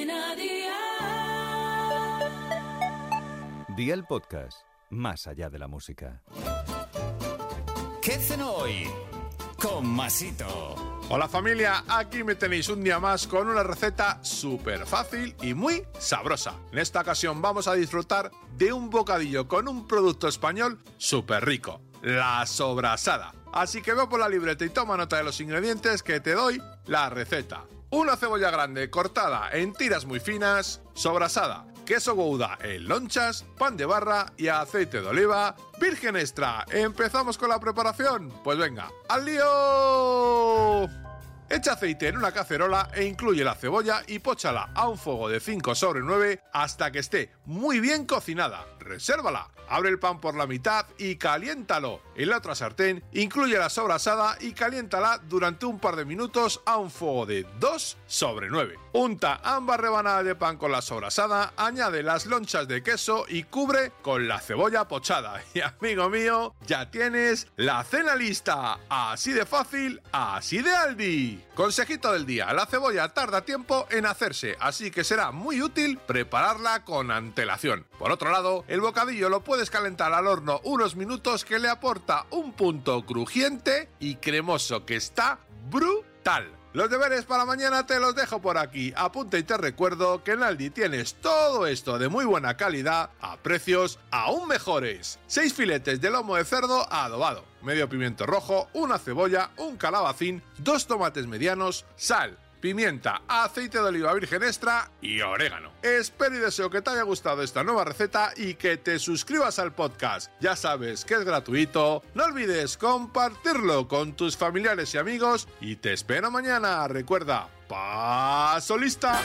Cadena Dial. Día el podcast, más allá de la música. ¿Qué cenó hoy? Con Masito. Hola familia, aquí me tenéis un día más con una receta súper fácil y muy sabrosa. En esta ocasión vamos a disfrutar de un bocadillo con un producto español súper rico, la sobrasada. Así que ve por la libreta y toma nota de los ingredientes que te doy la receta. Una cebolla grande cortada en tiras muy finas, sobrasada, queso gouda en lonchas, pan de barra y aceite de oliva virgen extra. ¿Empezamos con la preparación? Pues venga, ¡al lío! Echa aceite en una cacerola e incluye la cebolla y póchala a un fuego de 5 sobre 9 hasta que esté muy bien cocinada. Resérvala. Abre el pan por la mitad y caliéntalo. En la otra sartén incluye la sobrasada y caliéntala durante un par de minutos a un fuego de 2 sobre 9. Unta ambas rebanadas de pan con la sobrasada, añade las lonchas de queso y cubre con la cebolla pochada. Y amigo mío, ya tienes la cena lista. Así de fácil, así de Aldi. Consejito del día, la cebolla tarda tiempo en hacerse, así que será muy útil prepararla con antelación. Por otro lado, el bocadillo lo puedes calentar al horno unos minutos que le aporta un punto crujiente y cremoso que está brutal. Los deberes para mañana te los dejo por aquí. Apunta y te recuerdo que en Aldi tienes todo esto de muy buena calidad a precios aún mejores. 6 filetes de lomo de cerdo adobado, medio pimiento rojo, una cebolla, un calabacín, dos tomates medianos, sal, pimienta, aceite de oliva virgen extra y orégano. Espero y deseo que te haya gustado esta nueva receta y que te suscribas al podcast. Ya sabes que es gratuito. No olvides compartirlo con tus familiares y amigos y te espero mañana. Recuerda, paso lista.